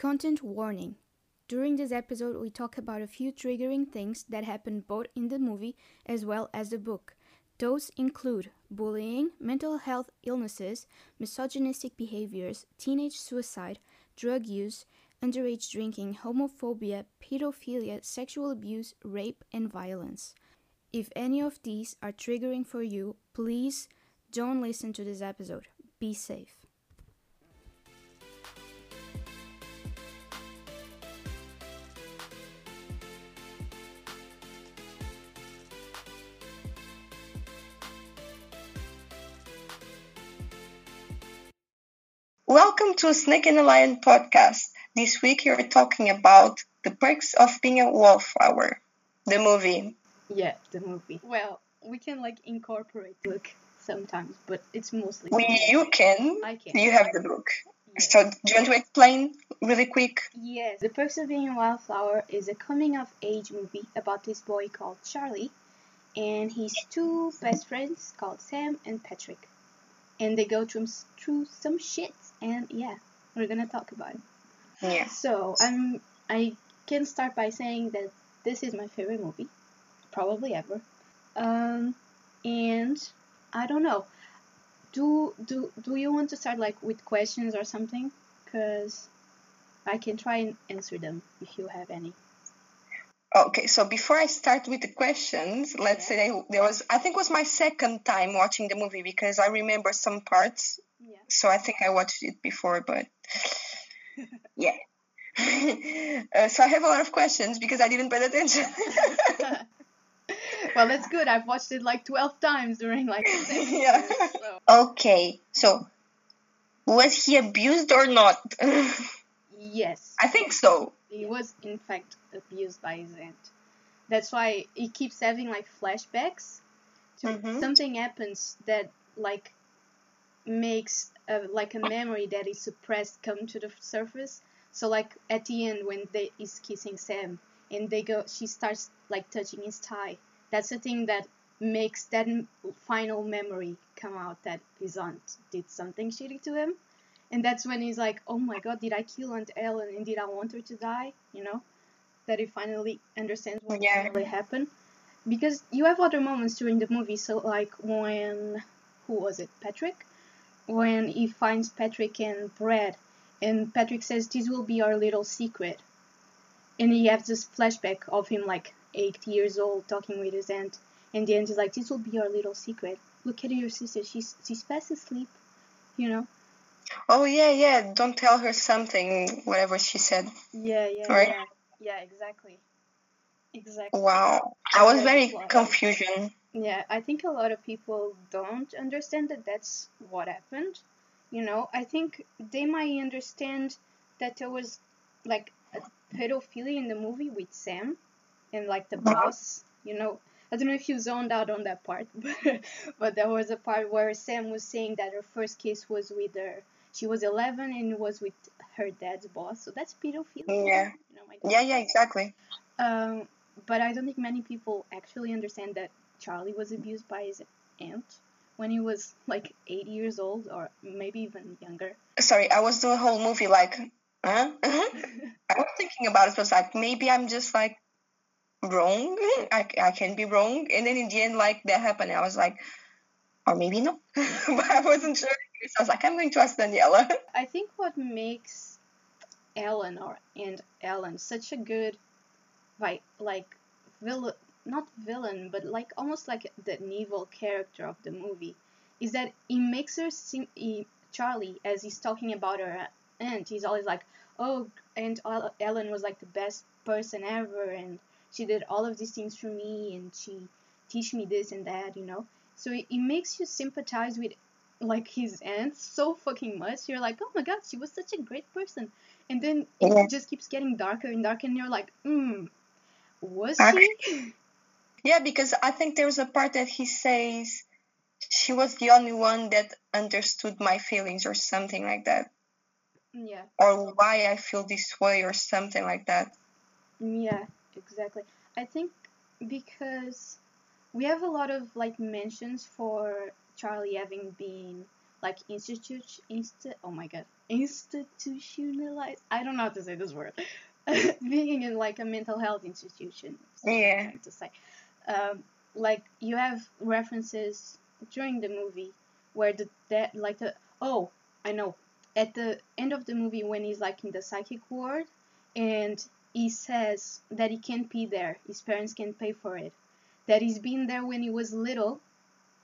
Content warning. During this episode, we talk about a few triggering things that happen both in the movie as well as the book. Those include bullying, mental health illnesses, misogynistic behaviors, teenage suicide, drug use, underage drinking, homophobia, pedophilia, sexual abuse, rape, and violence. If any of these are triggering for you, please don't listen to this episode. Be safe. Welcome to Snake and the Lion podcast. This week you're talking about the perks of being a wallflower, the movie. Yeah, the movie. Well, we can like incorporate book sometimes, but it's mostly. We, you can. I can. You have the book. Yes. So, do you want to explain really quick? Yes, The Perks of Being a Wildflower is a coming of age movie about this boy called Charlie and his two best friends called Sam and Patrick. And they go through, through some shit, and yeah, we're gonna talk about it. Yeah. So I'm I can start by saying that this is my favorite movie, probably ever. Um, and I don't know. Do do do you want to start like with questions or something? Cause I can try and answer them if you have any. Okay, so before I start with the questions, let's say there was, I think it was my second time watching the movie because I remember some parts. Yeah. So I think I watched it before, but yeah. uh, so I have a lot of questions because I didn't pay attention. well, that's good. I've watched it like twelve times during like Yeah. years, so. okay, so was he abused or not? Yes. I think so. He was in fact abused by his aunt. That's why he keeps having like flashbacks to Mhm. something happens that like makes a, like a memory that is suppressed come to the surface. So like at the end when they is kissing Sam and they go she starts like touching his thigh. That's the thing that makes that final memory come out that his aunt did something shitty to him. And that's when he's like, oh my god, did I kill Aunt Ellen and did I want her to die? You know? That he finally understands what Yeah. really happened. Because you have other moments during the movie, so like when, who was it, Patrick? When he finds Patrick and Brad, and Patrick says, this will be our little secret. And he has this flashback of him like eight years old talking with his aunt. And the aunt is like, this will be our little secret. Look at your sister, she's, she's fast asleep, you know? Oh yeah, yeah. Don't tell her something, whatever she said. Yeah, yeah, Right. yeah. Yeah, exactly. Exactly. Wow, I was very what? Yeah, I think a lot of people don't understand that that's what happened. You know, I think they might understand that there was like a pedophilia in the movie with Sam and like the Mhm. boss. You know, I don't know if you zoned out on that part, but, but there was a part where Sam was saying that her first kiss was with her. She was 11 and it was with her dad's boss, so that's pedophilia. Yeah. You know, my Yeah, yeah, exactly. um, but I don't think many people actually understand that Charlie was abused by his aunt when he was like eight years old or maybe even younger. Sorry, I was doing the whole movie like, huh? Mm-hmm. I was thinking about it. Was like maybe I'm just like wrong. I, I can be wrong. And then in the end, like that happened. I was like, or maybe no. but I wasn't sure. So I was like, I'm going to ask Daniela. I think what makes Ellen or and Ellen such a good, like like villain, not villain, but like almost like the evil character of the movie, is that he makes her seem he, Charlie as he's talking about her aunt. He's always like, oh, Aunt Ellen was like the best person ever, and she did all of these things for me, and she teach me this and that, you know. So it, it makes you sympathize with like his aunt so fucking much. You're like, oh my god, she was such a great person. And then Yeah. it just keeps getting darker and darker, and you're like, hmm, was Actually- she? Yeah, because I think there's a part that he says she was the only one that understood my feelings or something like that. yeah, Or why I feel this way or something like that. yeah, exactly. I think because we have a lot of like mentions for Charlie having been like institute insti- oh my god institutionalized I don't know how to say this word being in like a mental health institution Yeah. to say um, like you have references during the movie where the that like the oh I know. At the end of the movie when he's like in the psychic ward and he says that he can't be there his parents can't pay for it that he's been there when he was little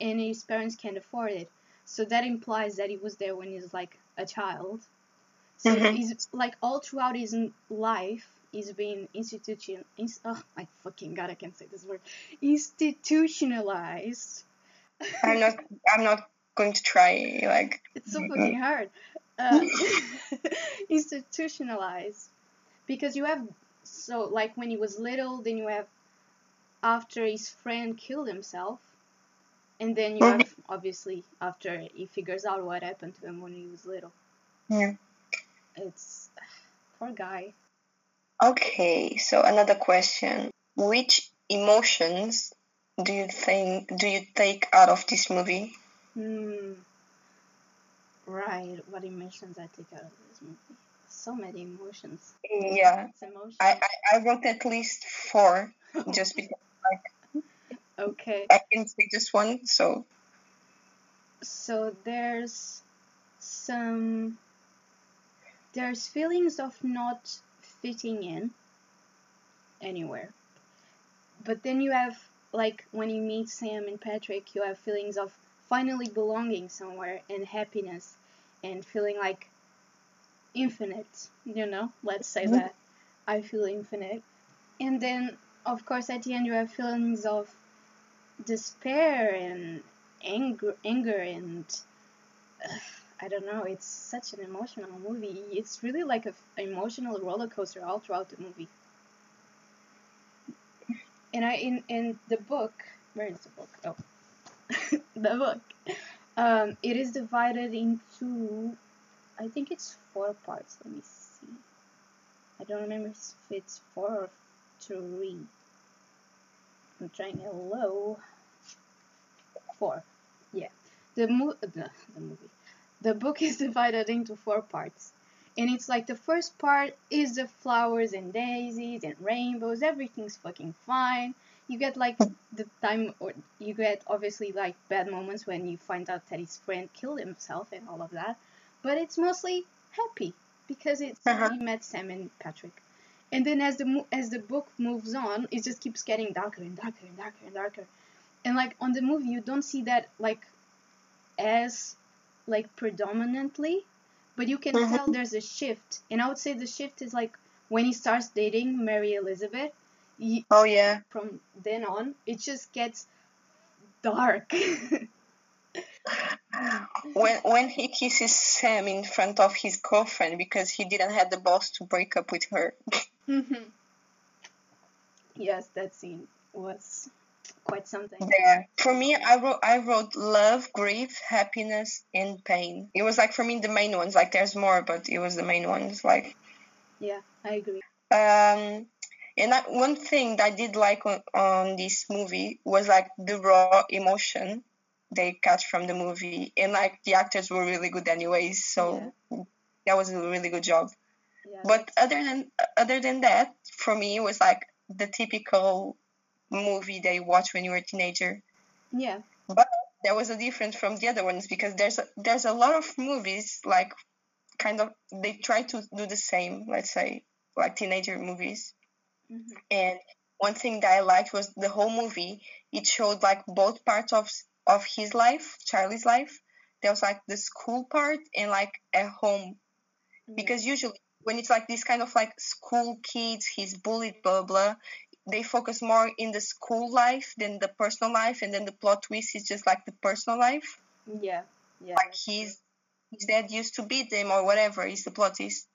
and his parents can't afford it. So that implies that he was there when he's like a child. So Mhm. he's like all throughout his life he's been institution ins- oh my fucking god i can't say this word institutionalized I'm not. I'm not going to try. Like. it's so fucking hard uh, institutionalized because you have so like when he was little then you have after his friend killed himself and then you have obviously after he figures out what happened to him when he was little Yeah. it's poor guy Okay. So another question: Which emotions do you think do you take out of this movie? Hmm. Right. What emotions I take out of this movie? So many emotions. Yeah. Emotions. I, I, I wrote at least four just because okay. I can say just one. So So there's some. There's feelings of not fitting in anywhere. But then you have like when you meet Sam and Patrick, you have feelings of finally belonging somewhere and happiness and feeling like infinite, you know, let's say Mhm. that. I feel infinite. And then of course at the end you have feelings of despair and anger anger and uh, I don't know, it's such an emotional movie. It's really like a f- emotional roller coaster all throughout the movie. And I in in the book, where is the book? Oh, the book. Um, it is divided into, I think it's four parts. Let me see. I don't remember if it's four or three. I'm trying hello. Four. Yeah. The mo- the, the movie. The book is divided into four parts. And it's like the first part is the flowers and daisies and rainbows, everything's fucking fine. You get like the time, or you get obviously like bad moments when you find out that his friend killed himself and all of that. But it's mostly happy because it's Uh-huh. he met Sam and Patrick. And then as the as the book moves on, it just keeps getting darker and darker and darker and darker. And like on the movie, you don't see that like as like predominantly, but you can Mhm. tell there's a shift. And I would say the shift is like when he starts dating Mary Elizabeth. He, oh yeah. from then on, it just gets dark. When when he kisses Sam in front of his girlfriend because he didn't have the balls to break up with her. Mhm. yes, that scene was quite something. Yeah. For me, I wrote I wrote love, grief, happiness, and pain. It was like for me the main ones. Like there's more, but it was the main ones. Like Yeah, I agree. um, and I, one thing that I did like on, on this movie was like the raw emotion they cut from the movie, and like the actors were really good anyways. So that was a really good job. Yeah, But other than other than that, for me, it was like the typical movie that you watch when you were a teenager. yeah, But There was a difference from the other ones because there's a, there's a lot of movies like kind of they try to do the same. Let's say like teenager movies. mhm, And one thing that I liked was the whole movie. It showed like both parts of of his life, Charlie's life. There was like the school part and like at home yeah. because usually when it's like this kind of like school kids he's bullied blah blah they focus more in the school life than the personal life and then the plot twist is just like the personal life. Yeah, yeah, like his his dad used to beat them or whatever is the plot twist.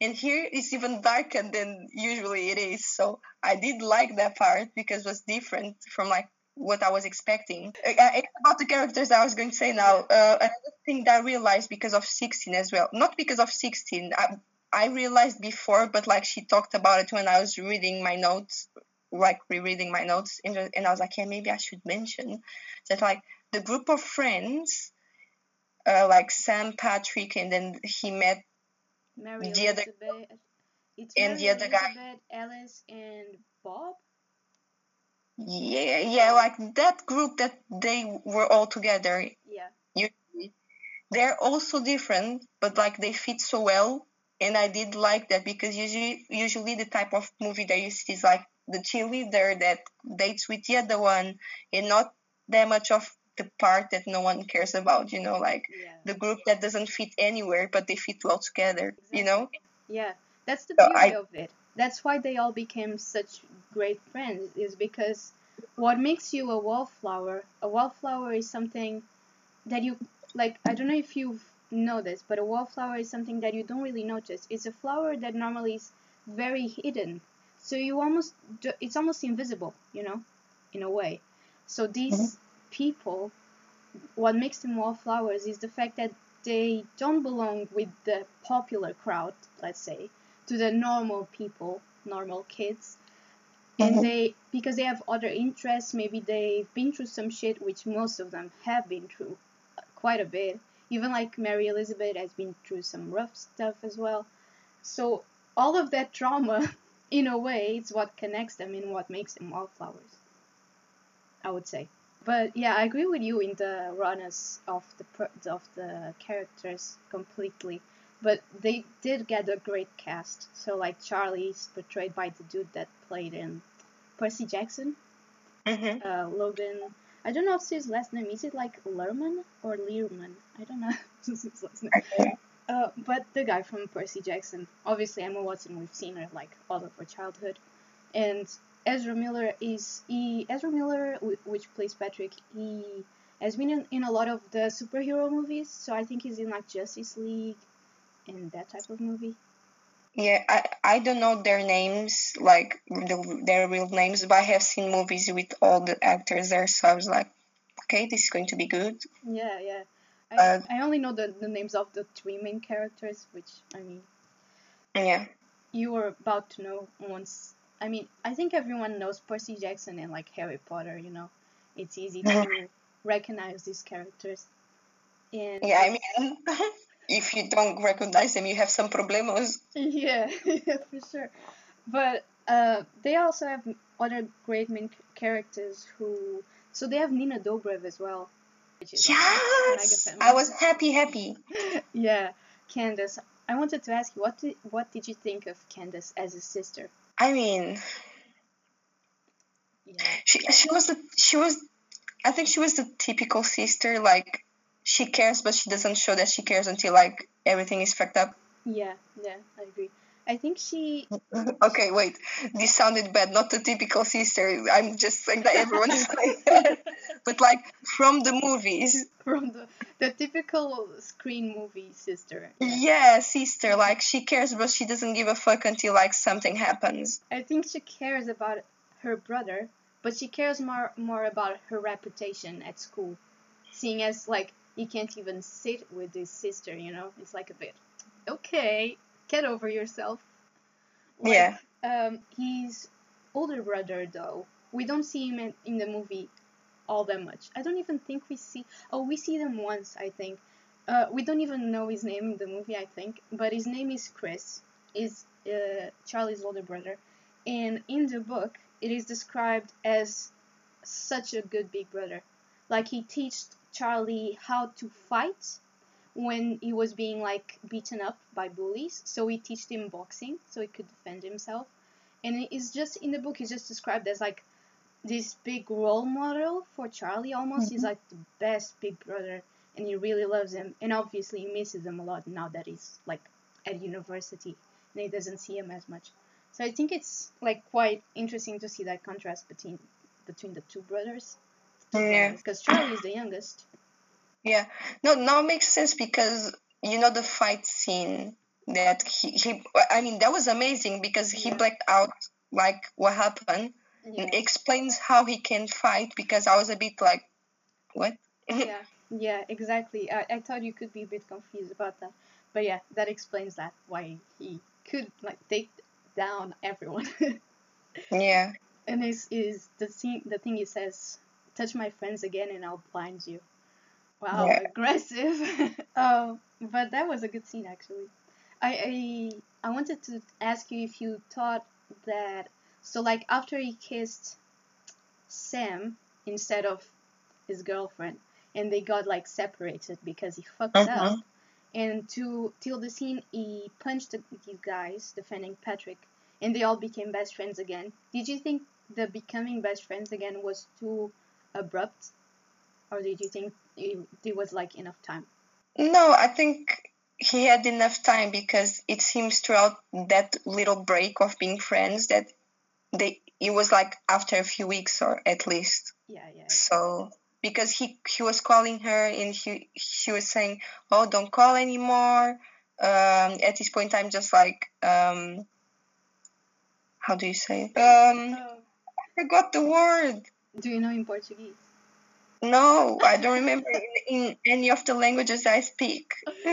And here it's even darker than usually it is so i did like that part because it was different from like what i was expecting. Uh, it's about the characters i was going to say now uh, another thing that i realized because of 16 as well not because of 16 I, I realized before but like she talked about it when i was reading my notes like rereading my notes and, and i was like yeah maybe i should mention that like the group of friends uh, like Sam Patrick, and then he met Mary The other- Elizabeth. It's and Mary the other guy. Alice, and Bob. yeah yeah like that group that they were all together. Yeah. Usually, they're also different, but like they fit so well, and I did like that because usually usually the type of movie that you see is like the cheerleader that dates with the other one, and not that much of the part that no one cares about. You know, like Yeah. the group that doesn't fit anywhere, but they fit well together. You know. Yeah, that's the So beauty I- of it. That's why they all became such great friends, is because what makes you a wallflower, a wallflower is something that you, like, I don't know if you've noticed, but a wallflower is something that you don't really notice. It's a flower that normally is very hidden. So you almost, it's almost invisible, you know, in a way. So these people, what makes them wallflowers is the fact that they don't belong with the popular crowd, let's say, to the normal people, normal kids. And Mhm. they, because they have other interests, maybe they've been through some shit, which most of them have been through uh, quite a bit. Even like Mary Elizabeth has been through some rough stuff as well. So all of that trauma, in a way, it's what connects them and what makes them wallflowers. I would say. But yeah, I agree with you in the rawness of the of the characters completely. But they did get a great cast. So like Charlie's portrayed by the dude that played in Percy Jackson. hmm Uh, Logan. I don't know if his last name is it like Lerman or Learman. I don't know his last name. Uh, but the guy from Percy Jackson, obviously Emma Watson, we've seen her like all of her childhood, and Ezra Miller is he Ezra Miller, wh- which plays Patrick, he has been in, in a lot of the superhero movies, so I think he's in like Justice League and that type of movie. Yeah, I, I don't know their names, like the, their real names, but I have seen movies with all the actors there, so I was like, okay, this is going to be good. Yeah, yeah. I, Uh, I only know the, the names of the three main characters, which I mean Yeah, you were about to know once. I mean, I think everyone knows Percy Jackson and like Harry Potter. You know, it's easy to recognize these characters. And yeah. I mean, if you don't recognize them, you have some problemas. yeah, for sure. But uh, they also have other great main characters who. So they have Nina Dobrev as well. Yes. I was happy, happy. Yeah, Candace. I wanted to ask you what did what did you think of Candace as a sister? I mean, Yeah. she she was the she was, I think she was the typical sister. Like she cares, but she doesn't show that she cares until like everything is fucked up. Yeah, yeah, I agree. I think she Okay, wait. This sounded bad. Not the typical sister. I'm just saying that everyone is like that. But like from the movies, from the the typical screen movie sister. yeah, sister. Like she cares, but she doesn't give a fuck until like something happens. I think she cares about her brother, but she cares more more about her reputation at school. Seeing as like you can't even sit with this sister, you know, it's like a bit okay, get over yourself. Like, Yeah. Um, his older brother, though, we don't see him in, in the movie all that much. I don't even think we see. Oh, we see them once, I think. Uh, we don't even know his name in the movie, I think, but his name is Chris. Is uh, Charlie's older brother, and in the book, it is described as such a good big brother. Like he teached Charlie how to fight when he was being like beaten up by bullies. So he taught him boxing so he could defend himself. And it's just in the book, he's just described as like this big role model for Charlie almost. He's mm-hmm. like the best big brother and he really loves him. And obviously he misses him a lot now that he's like at university and he doesn't see him as much. So I think it's like quite interesting to see that contrast between between the two brothers. Yeah. Because Charlie is the youngest. Yeah. No, now it makes sense because you know the fight scene that he, he I mean that was amazing because he Yeah. blacked out like what happened Yeah. and explains how he can fight because I was a bit like what? yeah, yeah, exactly. I, I thought you could be a bit confused about that, but yeah, that explains that why he could like take down everyone. yeah. and this is the thing the thing he says, touch my friends again and I'll blind you. Wow, Yeah. aggressive. oh, but that was a good scene actually. I, I I wanted to ask you if you thought that so like after he kissed Sam instead of his girlfriend and they got like separated because he fucked Mhm. up and to till the scene he punched the, these guys defending Patrick and they all became best friends again. Did you think the becoming best friends again was too abrupt or did you think it was like enough time? No, I think he had enough time because it seems throughout that little break of being friends that they it was like after a few weeks or at least. Yeah, yeah. So because he he was calling her and he she was saying, "Oh, don't call anymore." Um, at this point, I'm just like, um, how do you say? it? Um, I forgot the word. do you know in Portuguese? No, I don't remember in, in any of the languages I speak.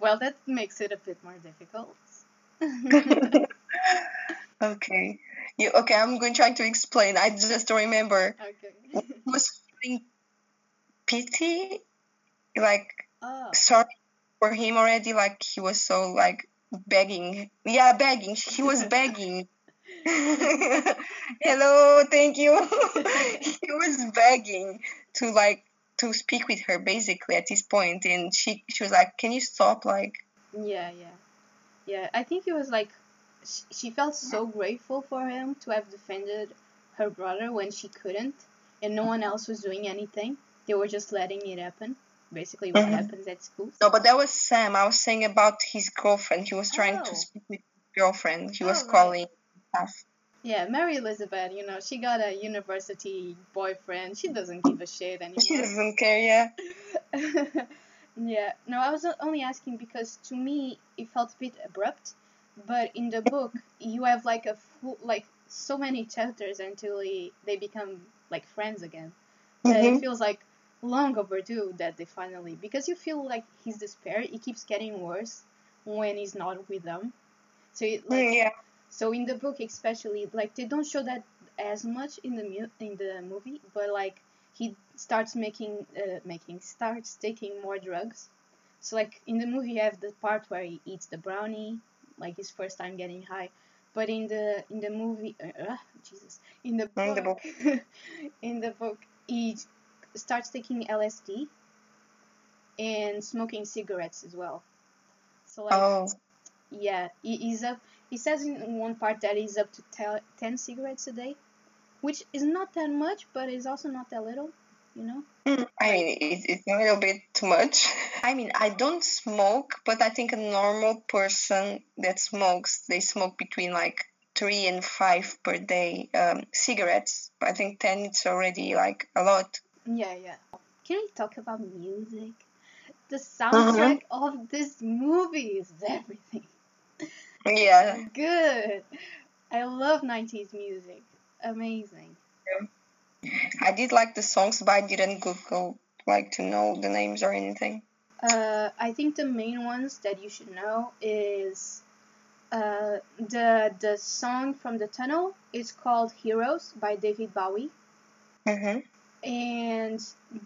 well, that makes it a bit more difficult. okay. You, okay, I'm going to try to explain. I just don't remember. okay. Was feeling pity, like Oh, sorry for him already. Like he was so like begging. Yeah, begging. He was begging. Hello, thank you. he was begging to like to speak with her basically at this point, and she she was like, "Can you stop?" Like, yeah, yeah. Yeah, I think it was like she, she felt so grateful for him to have defended her brother when she couldn't, and no one else was doing anything. They were just letting it happen. Basically, what Mhm. happens at school. no, but that was Sam. I was saying about his girlfriend. He was trying Oh. to speak with his girlfriend. He was calling right. Stuff. Yeah, Mary Elizabeth, you know, she got a university boyfriend. She doesn't give a shit anymore. She doesn't care. Yeah. yeah, no, I was only asking because to me it felt a bit abrupt, but in the book you have like a full, like so many chapters until he, they become like friends again. That Mhm. it feels like long overdue that they finally because you feel like his despair it keeps getting worse when he's not with them. So it, like Mm, yeah. So in the book, especially, like they don't show that as much in the mu- in the movie, but like he starts making uh, making starts taking more drugs. So like in the movie, you have the part where he eats the brownie, like his first time getting high. But in the in the movie, uh, uh, Jesus, in the In the book, in the book, he starts taking LSD and smoking cigarettes as well. So like Oh. yeah, he, he's up. He says in one part that he's up to te- ten cigarettes a day, which is not that much, but it's also not that little. You know? Mm, I mean, it's a little bit too much. I mean, I don't smoke, but I think a normal person that smokes, they smoke between like three and five per day um, cigarettes. But I think 10 it's already like a lot. Yeah, yeah. Can we talk about music? The soundtrack of this movie is everything. Yeah. Good. I love '90s music. Amazing. I did like the songs, but I didn't Google like to know the names or anything. Uh, I think the main ones that you should know is uh, the the song from the tunnel is called Heroes by David Bowie. Mm-hmm. and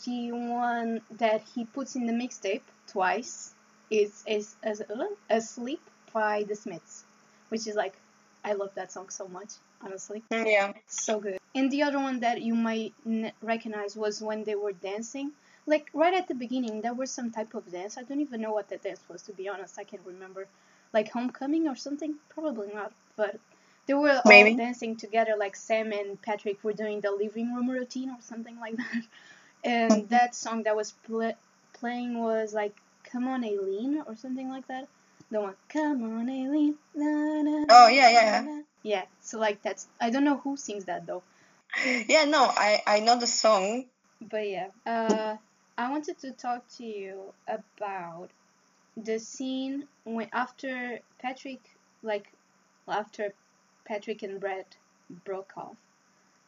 the one that he puts in the mixtape twice is is, is uh, asleep by the smiths which is like i love that song so much honestly. Mm, yeah. so good. And the other one that you might n- recognize was when they were dancing. Like right at the beginning there was some type of dance. I don't even know what that dance was to be honest. I can't remember. Like homecoming or something? Probably not. But they were Maybe. all dancing together like sam and patrick were doing the living room routine or something like that. And mm. that song that was pl- playing was like come on Eileen or something like that the one come on Eileen na, na, Oh, yeah, yeah. na." yeah so like that's i don't know who sings that though Yeah, no, I, I know the song. But yeah, uh, I wanted to talk to you about the scene when after Patrick, like, after Patrick and Brett broke off,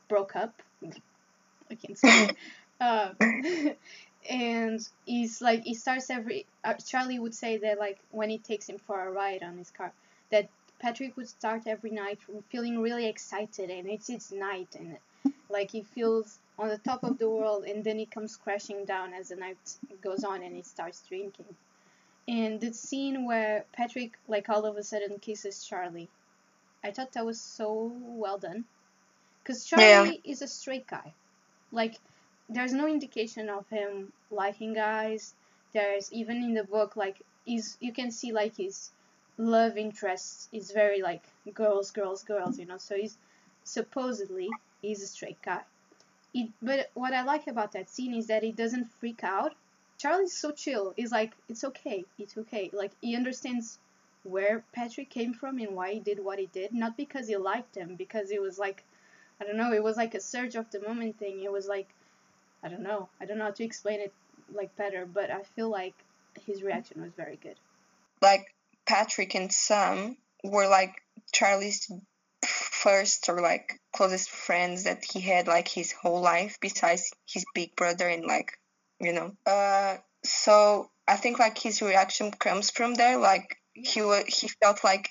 broke up. I can't speak. uh, and he's like, he starts every. Uh, Charlie would say that like when he takes him for a ride on his car, that Patrick would start every night feeling really excited, and it's it's night, and like he feels on the top of the world, and then he comes crashing down as the night goes on and he starts drinking. And the scene where Patrick, like, all of a sudden kisses Charlie, I thought that was so well done. Because Charlie yeah. is a straight guy. Like, there's no indication of him liking guys. There's even in the book, like, he's, you can see, like, his love interest is very, like, girls, girls, girls, you know. So he's supposedly, he's a straight guy. It, but what I like about that scene is that he doesn't freak out. Charlie's so chill. He's like, it's okay, it's okay. Like he understands where Patrick came from and why he did what he did. Not because he liked him, because it was like, I don't know, it was like a surge of the moment thing. It was like, I don't know, I don't know how to explain it like better, but I feel like his reaction was very good. Like Patrick and Sam were like Charlie's first or like closest friends that he had like his whole life besides his big brother and like you know. Uh so i think like his reaction comes from there like he he felt like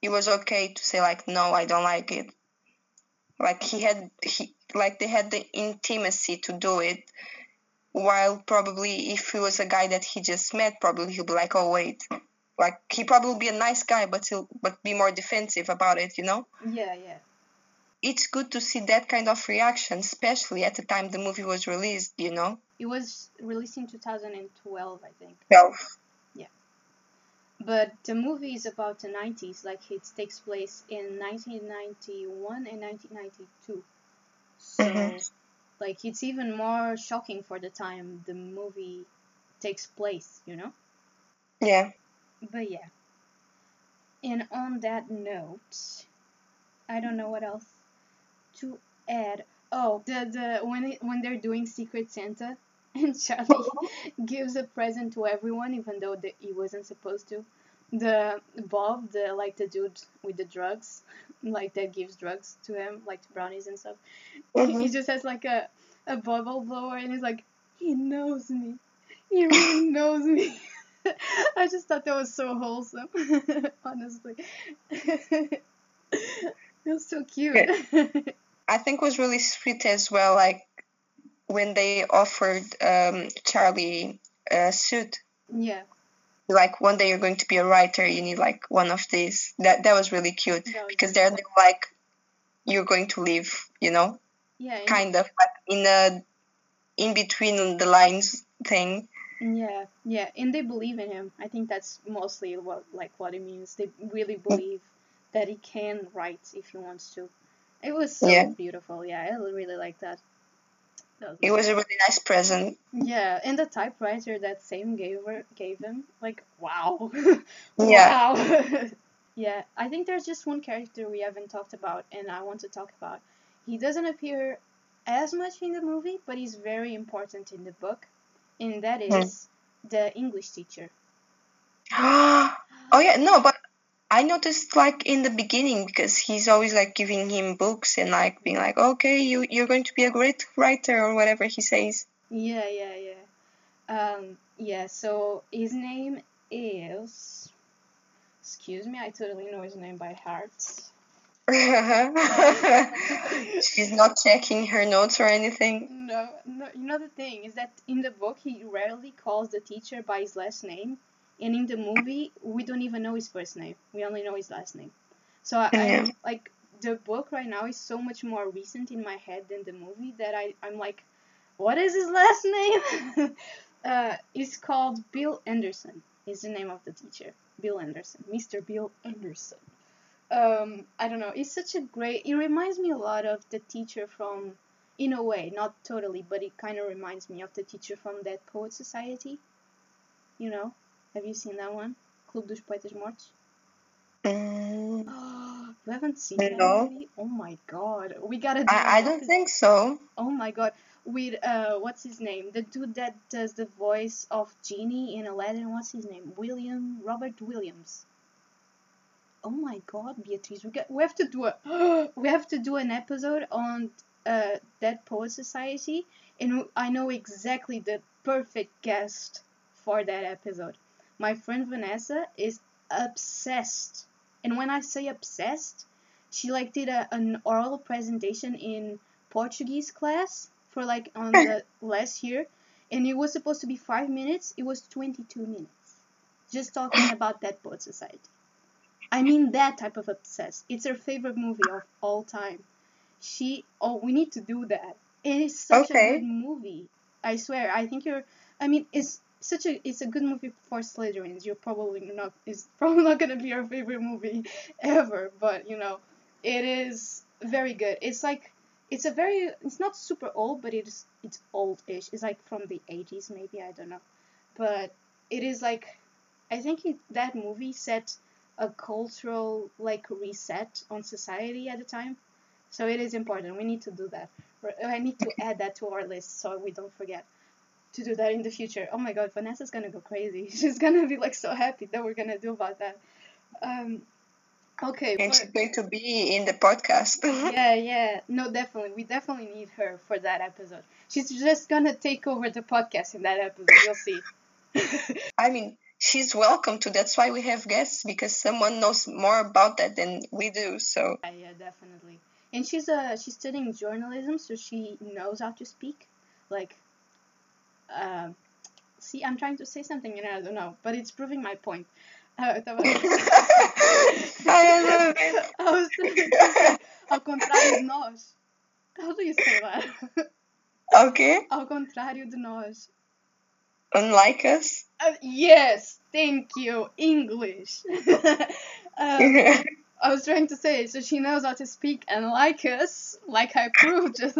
it was okay to say like no i don't like it like he had he like they had the intimacy to do it while probably if he was a guy that he just met probably he'll be like oh wait like he probably be a nice guy, but he'll but be more defensive about it, you know? Yeah, yeah. It's good to see that kind of reaction, especially at the time the movie was released, you know? It was released in 2012, I think. 12. But the movie is about the 90s, like it takes place in 1991 and 1992. So, mm-hmm. like, it's even more shocking for the time the movie takes place, you know? Yeah. But yeah. And on that note, I don't know what else to add. Oh, the the when it, when they're doing Secret Santa and Charlie gives a present to everyone even though the, he wasn't supposed to. The Bob, the like the dude with the drugs, like that gives drugs to him, like brownies and stuff. Mm-hmm. He just has like a a bubble blower and he's like, he knows me. He really knows me. I just thought that was so wholesome, honestly. it was so cute. I think was really sweet as well, like when they offered um, Charlie a suit. Yeah. Like one day you're going to be a writer, you need like one of these. That that was really cute was because they're like you're going to live, you know. Yeah. Kind of like in a in between the lines thing. Yeah, yeah, and they believe in him. I think that's mostly what like what it means. They really believe that he can write if he wants to. It was so yeah. beautiful. Yeah, I really like that. That it was a really nice present. Yeah, and the typewriter that Sam gave her gave him, like wow. yeah. wow. yeah, I think there's just one character we haven't talked about, and I want to talk about. He doesn't appear as much in the movie, but he's very important in the book and that is hmm. is the English teacher. oh yeah, no, but I noticed like in the beginning because he's always like giving him books and like being like, okay, you you're going to be a great writer or whatever he says. Yeah, yeah, yeah. Um, yeah. So his name is. Excuse me, I totally know his name by heart. She's not checking her notes or anything. No, no. You know the thing is that in the book he rarely calls the teacher by his last name, and in the movie we don't even know his first name. We only know his last name. So I, yeah. I like the book right now is so much more recent in my head than the movie that I I'm like, what is his last name? uh, it's called Bill Anderson. Is the name of the teacher, Bill Anderson, Mr. Bill Anderson um, I don't know. It's such a great. It reminds me a lot of the teacher from, in a way, not totally, but it kind of reminds me of the teacher from Dead Poet Society. You know, have you seen that one? Clube dos Poetas Mortos. Mm. you haven't seen no. that movie? Oh my god, we gotta. Do I, I don't think so. Oh my god, with uh, what's his name? The dude that does the voice of Genie in Aladdin. What's his name? William Robert Williams oh my god, Beatrice, we get we have to do a we have to do an episode on uh, Dead Poet Society, and I know exactly the perfect guest for that episode. My friend Vanessa is obsessed, and when I say obsessed, she like did a, an oral presentation in Portuguese class for like on the last year, and it was supposed to be five minutes. It was 22 minutes, just talking about Dead Poet Society. I mean that type of obsessed. It's her favorite movie of all time. She oh we need to do that. It is such Okay. a good movie. I swear. I think you're. I mean, it's such a it's a good movie for Slytherins. You're probably not. It's probably not gonna be your favorite movie ever, but you know, it is very good. It's like it's a very it's not super old, but it's it's old-ish. It's like from the 80s maybe. I don't know, but it is like I think it, that movie set a cultural like reset on society at the time. So it is important. We need to do that. I need to add that to our list so we don't forget to do that in the future. Oh my god, Vanessa's gonna go crazy. She's gonna be like so happy that we're gonna do about that. Um, okay. And she's going to be in the podcast. yeah, yeah. No, definitely. We definitely need her for that episode. She's just gonna take over the podcast in that episode. You'll see. I mean, she's welcome to. That's why we have guests because someone knows more about that than we do. So Yeah, yeah, definitely. And she's uh she's studying journalism, so she knows how to speak. Like, um, see, I'm trying to say something and I don't know, but it's proving my point. Uh, tava- I love it. I was trying to say, ao contrário de nós. How do you say that? Okay, ao contrário de nós. unlike us. Uh, yes, thank you, English. um, I was trying to say, so she knows how to speak and like us, like I proved just.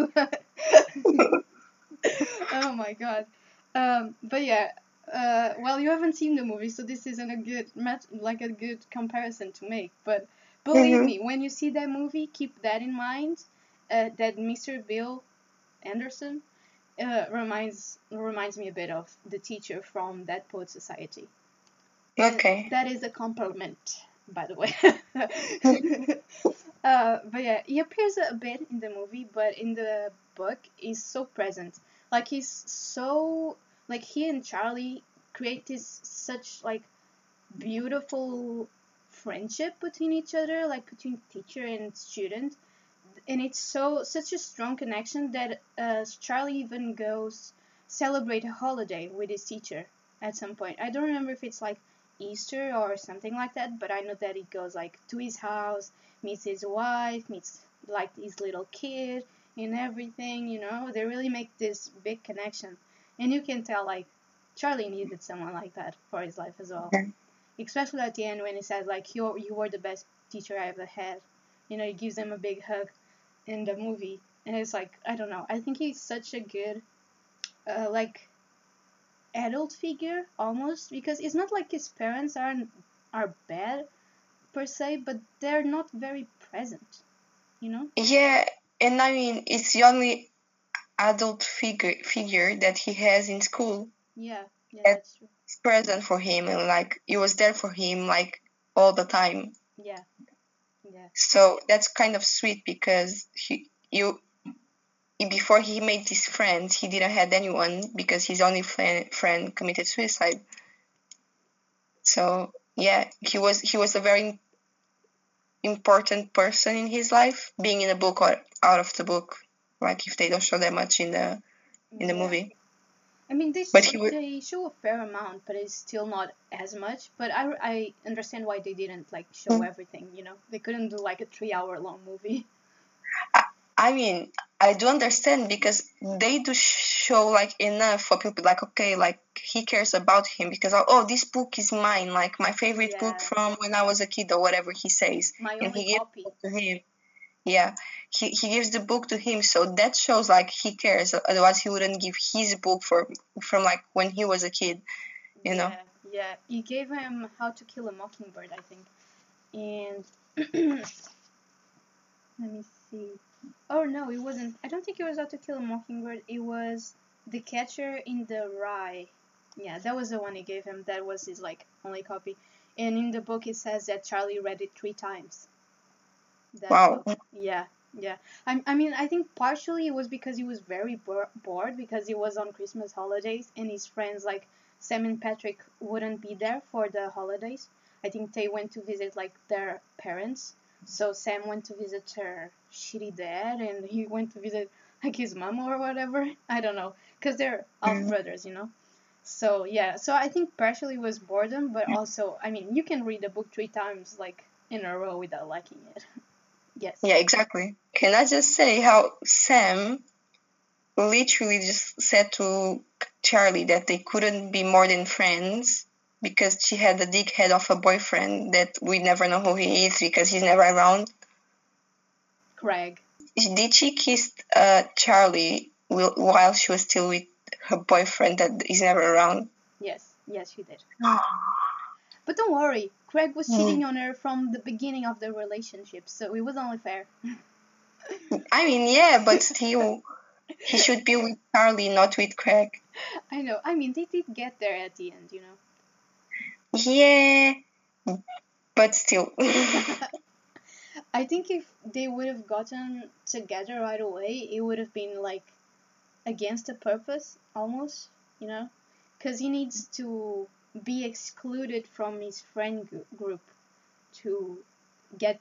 oh my god. Um, but yeah, uh, well, you haven't seen the movie, so this isn't a good like a good comparison to make. But believe Mhm. me, when you see that movie, keep that in mind. Uh, that Mr. Bill Anderson uh, reminds reminds me a bit of the teacher from Dead Poet Society. And Okay. That is a compliment, by the way. uh, but yeah, he appears a bit in the movie, but in the book, he's so present. Like he's so like he and Charlie create this such like beautiful friendship between each other, like between teacher and student. And it's so such a strong connection that uh, Charlie even goes celebrate a holiday with his teacher at some point. I don't remember if it's like Easter or something like that, but I know that he goes like to his house, meets his wife, meets like his little kid and everything, you know. They really make this big connection. And you can tell like Charlie needed someone like that for his life as well. Yeah. Especially at the end when he says like you you were the best teacher I ever had. You know, he gives him a big hug in the movie. And it's like I don't know. I think he's such a good uh, like adult figure almost because it's not like his parents aren't are bad per se, but they're not very present. You know? Yeah, and I mean, it's the only adult figure figure that he has in school. Yeah, yeah, that's true. Present for him, and like it was there for him, like all the time. Yeah, yeah, So that's kind of sweet because he you before he made these friends, he didn't had anyone because his only friend friend committed suicide. So yeah, he was he was a very important person in his life, being in a book or out of the book. Like if they don't show that much in the in the yeah. movie. I mean, they But sh- he would- they show a fair amount, but it's still not as much. But I, I understand why they didn't like show Mm. everything. You know, they couldn't do like a three-hour long movie. I mean, I do understand because they do show like enough for people like okay, like he cares about him because oh, oh this book is mine, like my favorite book from when I was a kid or whatever he says, My and he gives copy. it to him. Yeah, he he gives the book to him, so that shows like he cares. Otherwise, he wouldn't give his book for from like when he was a kid. You know? Yeah, yeah. He gave him How to Kill a Mockingbird, I think, and let me see. Oh no, it wasn't. I don't think it was How to Kill a Mockingbird. It was The Catcher in the Rye. Yeah, that was the one he gave him. That was his like only copy. And in the book, it says that Charlie read it three times. That Wow. book. Yeah, yeah. I, I mean, I think partially it was because he was very bor- bored because he was on Christmas holidays and his friends like Sam and Patrick wouldn't be there for the holidays. I think they went to visit like their parents So Sam went to visit her shitty dad, and he went to visit like his mom or whatever. I don't know, cause they're half Mhm. brothers, you know. So yeah, so I think partially was boredom, but also I mean you can read a book three times like in a row without liking it. yes. Yeah, exactly. Can I just say how Sam literally just said to Charlie that they couldn't be more than friends because she had the dickhead of a boyfriend that we never know who he is because he's never around. Craig. Did she kiss uh, Charlie while she was still with her boyfriend that is never around? Yes. Yes, she did. But don't worry, Craig was Mm. cheating on her from the beginning of the relationship, so it was only fair. I mean, yeah, but still, he should be with Charlie, not with Craig. I know. I mean, they did get there at the end, you know. Yeah, but still. I think if they would have gotten together right away, it would have been like against the purpose almost, you know? Because he needs to be excluded from his friend group to get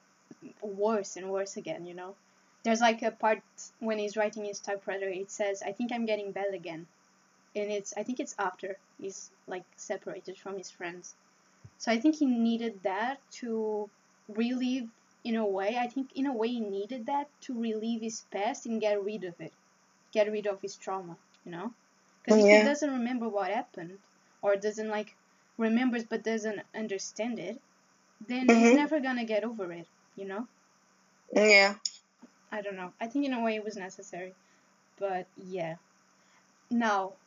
worse and worse again, you know? There's like a part when he's writing his typewriter, it says, I think I'm getting bad again. And it's, I think it's after he's like separated from his friends. So I think he needed that to relieve in a way, I think in a way he needed that to relieve his past and get rid of it, get rid of his trauma, you know? Because if he doesn't remember what happened or doesn't like remembers but doesn't understand it, then he's Mhm. never gonna get over it, you know? yeah. I don't know. I think in a way it was necessary, but yeah. Now,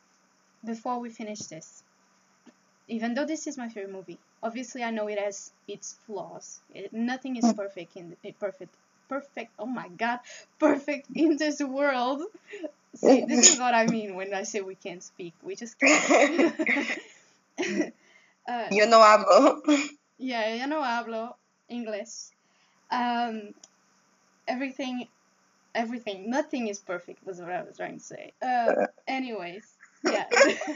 before we finish this, even though this is my favorite movie, obviously I know it has its flaws. It, nothing is perfect in it, perfect perfect. Oh my god, perfect in this world. See, this is what I mean when I say we can't speak. We just can't. uh, Yo no hablo. yeah, yo no hablo inglés. Um, everything, everything, nothing is perfect was what I was trying to say. Uh, anyways, yeah.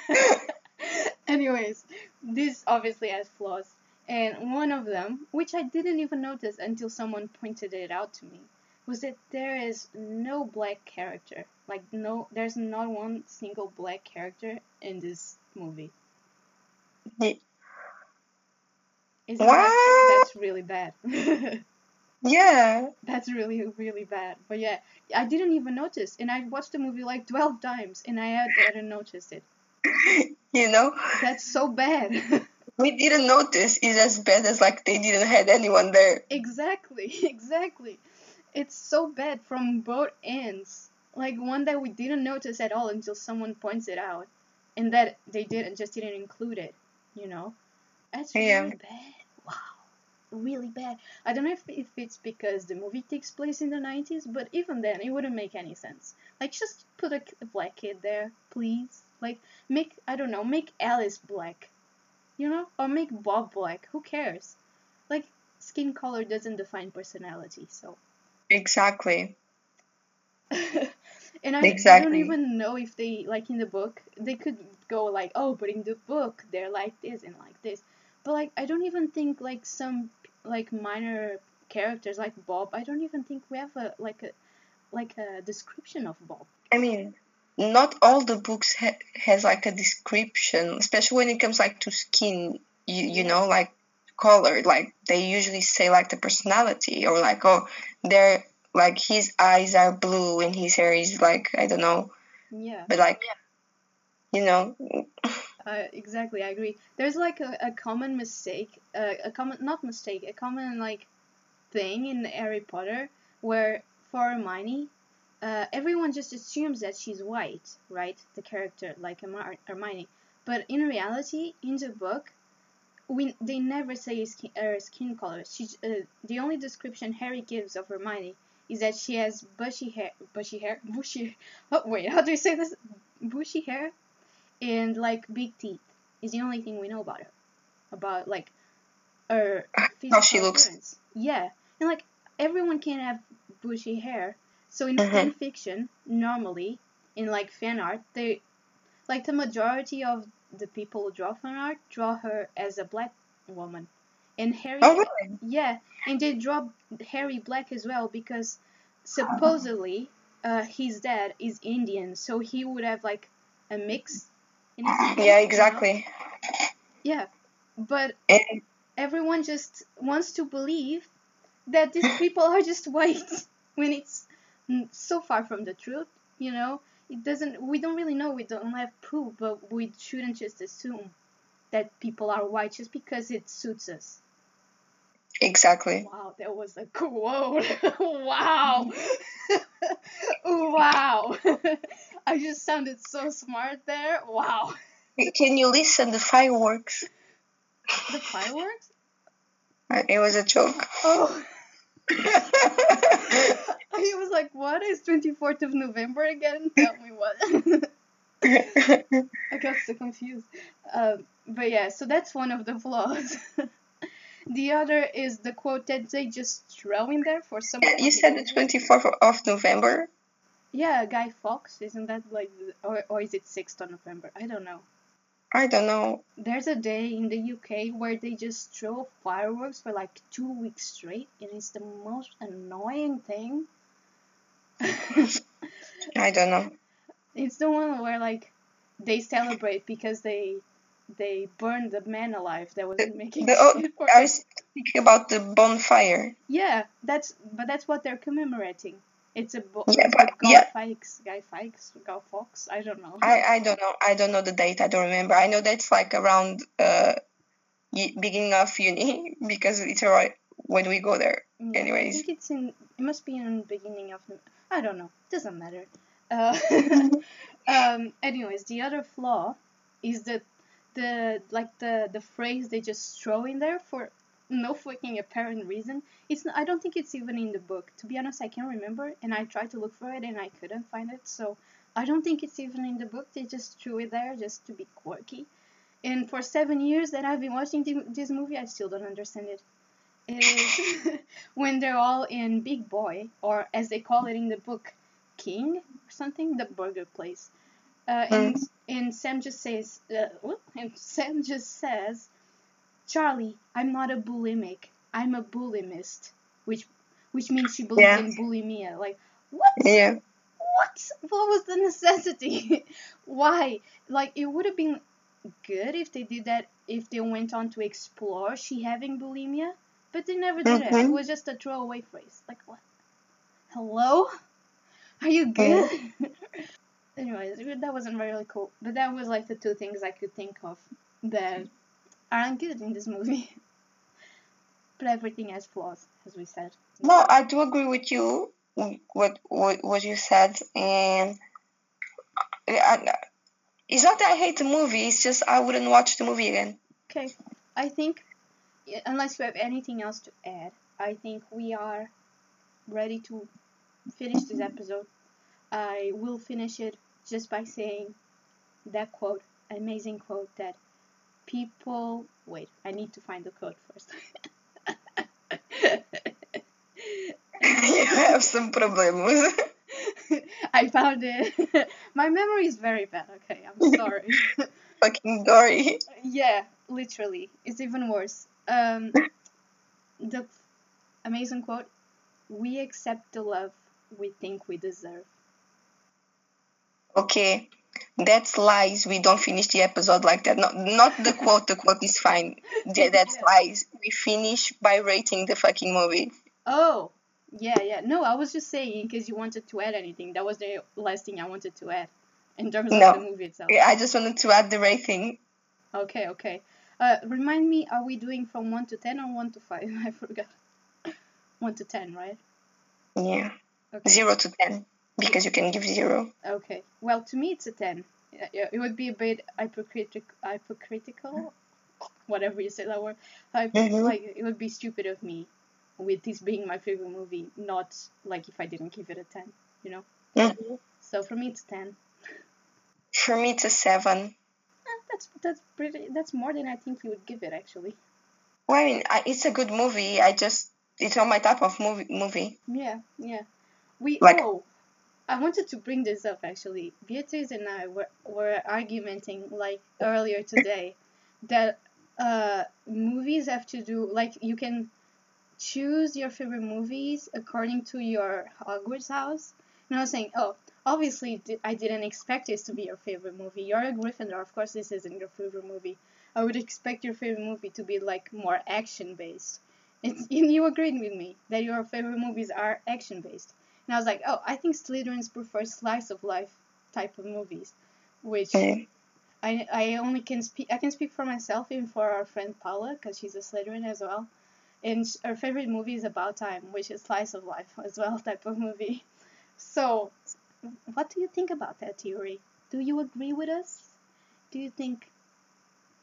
anyways, this obviously has flaws, and one of them, which I didn't even notice until someone pointed it out to me, was that there is no black character. Like no, there's not one single black character in this movie. Isn't that that's really bad? Yeah. That's really, really bad. But yeah, I didn't even notice. And I watched the movie like 12 times and I had, hadn't noticed it. You know, That's so bad. we didn't notice is as bad as like they didn't had anyone there. exactly, exactly. It's so bad from both ends. Like one that we didn't notice at all until someone points it out. And that they didn't, just didn't include it, you know? That's really Yeah. bad. Really bad. I don't know if, if it's because the movie takes place in the 90s, but even then, it wouldn't make any sense. Like, just put a, a black kid there, please. Like, make, I don't know, make Alice black. You know? Or make Bob black. Who cares? Like, skin color doesn't define personality, so. Exactly. and I, I don't even know if they, like, in the book, they could go, like, oh, but in the book, they're like this and like this. But, like, I don't even think, like, some, like, minor characters, like Bob, I don't even think we have a, like, a, like a description of Bob. I mean, not all the books ha- has like a description, especially when it comes like to skin. You you know like color. Like they usually say like the personality or like oh they're like his eyes are blue and his hair is like I don't know, Yeah. but like you know Exactly, I agree. There's like a, a common mistake, uh, a common not mistake, a common like thing in Harry Potter where for Hermione, uh, everyone just assumes that she's white, right? The character like Hermi- Hermione, but in reality, in the book, we they never say skin, her skin color. She's uh, the only description Harry gives of Hermione is that she has bushy hair, bushy hair, bushy. Oh wait, how do you say this? Bushy hair and like big teeth is the only thing we know about her. About like her how she physical looks. appearance. Yeah, and like everyone can have bushy hair. So in Mhm. fan fiction, normally in like fan art, they like the majority of the people who draw fan art draw her as a black woman, and Harry. Oh, really? Yeah, and they dropped Harry Black as well because supposedly uh, his dad is Indian, so he would have like a mix. In his name, you Yeah, know? exactly. Yeah, but And everyone just wants to believe that these people are just white when it's so far from the truth. You know, it doesn't. We don't really know. We don't have proof, but we shouldn't just assume that people are white just because it suits us. exactly. Wow, that was a quote. wow. wow. I just sounded so smart there. Wow. Can you listen the fireworks? The fireworks? Uh, It was a joke. Oh. I was like, what is 24th of November again? Tell me what. I got so confused. Um, but yeah, so that's one of the flaws. the other is the quote that they just throw in there for some. you said the 24th of November? Yeah, Guy Fox, isn't that like, or, or is it 6th of November? I don't know. I don't know. There's a day in the UK where they just throw fireworks for like two weeks straight, and it's the most annoying thing. I don't know. it's the one where like they celebrate because they they burned the man alive that was making The, oh, I was thinking about the bonfire. Yeah, that's but that's what they're commemorating. It's a bo- Yeah, but- Guy yeah. Fawkes, Guy Fawkes, Guy Fox. I don't know. I, I don't know. I don't know the date. I don't remember. I know that's like around uh beginning of uni because it's alright when we go there. Yeah, anyways. I think it's in. It must be in the beginning of. the- I don't know. Doesn't matter. Uh, um. Anyways, the other flaw is that the like the the phrase they just throw in there for no fucking apparent reason. It's. I don't think it's even in the book. To be honest, I can't remember, and I tried to look for it and I couldn't find it. So I don't think it's even in the book. They just threw it there just to be quirky. And for seven years that I've been watching the, this movie, I still don't understand it is when they're all in Big Boy, or as they call it in the book, King or something, the burger place. Uh, and and Sam just says, uh, and Sam just says, Charlie, I'm not a bulimic, I'm a bulimist, which which means she believes Yeah. in bulimia. Like what? Yeah. What? What was the necessity? Why? Like, it would have been good if they did that, if they went on to explore she having bulimia, but they never did it. It Mhm. was just a throwaway phrase. Like, what? Hello? Are you good? Anyways, that wasn't really cool. But that was like the two things I could think of that aren't good in this movie. but everything has flaws, as we said. No, I do agree with you. What what what you said, and I, it's not that I hate the movie. It's just I wouldn't watch the movie again. Okay, I think, unless you have anything else to add, I think we are ready to finish this episode. I will finish it just by saying that quote, amazing quote that people. Wait, I need to find the quote first. you have some problems. I found it. My memory is very bad. Okay, I'm sorry. Fucking Dory. Yeah, literally. It's even worse. Um, the amazing quote We accept the love we think we deserve. Okay, that's lies. We don't finish the episode like that. Not not the quote. The quote is fine. Th- That's lies. We finish by rating the fucking movie. Oh, yeah, yeah. No, I was just saying because you wanted to add anything. That was the last thing I wanted to add in terms No. of the movie itself. Yeah, I just wanted to add the rating. Okay, okay. Uh, remind me, are we doing from 1 to 10 or 1 to 5? I forgot. 1 to 10, right? Yeah, Okay. zero to ten because you can give zero. Okay. Well, to me, it's a 10. Yeah, yeah, It would be a bit hypocritic, hypocritical, whatever you say that word. Hyp- Mhm. Like, it would be stupid of me, with this being my favorite movie, not like if I didn't give it a 10, you know? Mhm. So for me, it's 10. For me, it's a seven. Eh, that's that's pretty. That's more than I think you would give it, actually. Well, I mean, I, it's a good movie. I just it's not my type of movie. Movie. Yeah, yeah. We Like- oh, I wanted to bring this up actually. Beatrice and I were were argumenting like earlier today that uh, movies have to do like you can choose your favorite movies according to your Hogwarts house. And I was saying, oh, obviously I didn't expect this to be your favorite movie. You're a Gryffindor, of course this isn't your favorite movie. I would expect your favorite movie to be like more action based. And you agreed with me that your favorite movies are action based. And I was like, oh, I think Slytherins prefer slice of life type of movies, which. I, I only can speak I can speak for myself and for our friend Paula because she's a Slytherin as well, and her favorite movie is About Time, which is slice of life as well type of movie. So, what do you think about that theory? Do you agree with us? Do you think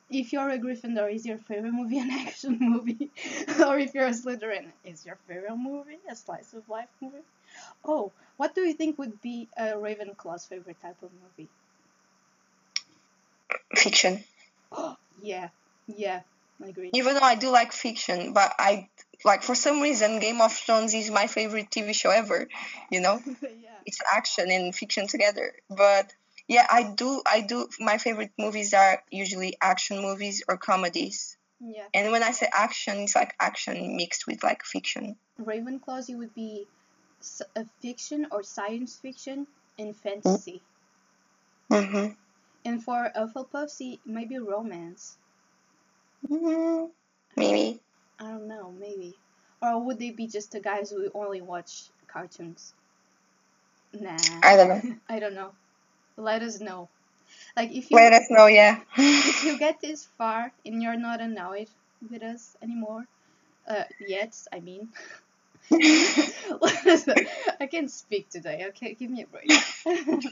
if you're a Gryffindor, is your favorite movie an action movie, or if you're a Slytherin, is your favorite movie a slice of life movie? Oh, what do you think would be a Ravenclaw's favorite type of movie? Fiction. yeah, yeah, I agree. Even though I do like fiction, but I like for some reason Game of Thrones is my favorite TV show ever. You know, yeah. it's action and fiction together. But yeah, I do. I do. My favorite movies are usually action movies or comedies. Yeah. And when I say action, it's like action mixed with like fiction. Ravenclaws, it would be fiction or science fiction and fantasy. Mm-hmm. And for Hufflepuffs, it might be romance. mm Maybe. I don't know, maybe. Or would they be just the guys who only watch cartoons? Nah. I don't know. I don't know. Let us know. Like if you Let us know. Yeah. if you get this far and you're not annoyed with us anymore, uh, yet I mean, let us know. I can't speak today. Okay, give me a break.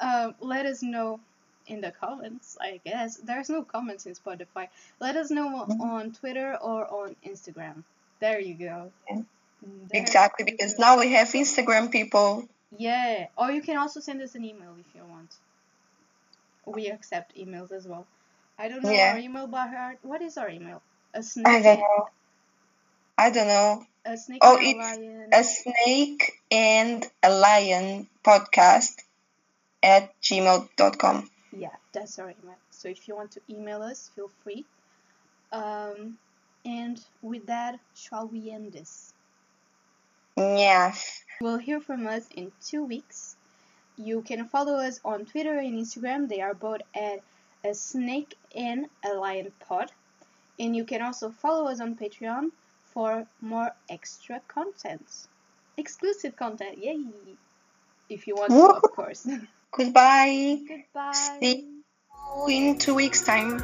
um, let us know in the comments. I guess there's no comments in Spotify. Let us know on- on Twitter or on Instagram. There you go. Yeah. There exactly because go. now we have Instagram people. Yeah, or you can also send us an email if you want. We accept emails as well. I don't know Yeah. our email by heart. What is our email? A I snake. don't know. I don't know. A snake Oh, and a it's lion. a snake and a lion podcast at gmail.com. Yeah, that's our email. So if you want to email us, feel free. Um, and with that, shall we end this? Yes. We'll hear from us in two weeks. You can follow us on Twitter and Instagram. They are both at a snake and a lion pod. And you can also follow us on Patreon for more extra content. Exclusive content, yay! If you want to, of course. Goodbye. Goodbye. See you in two weeks' time.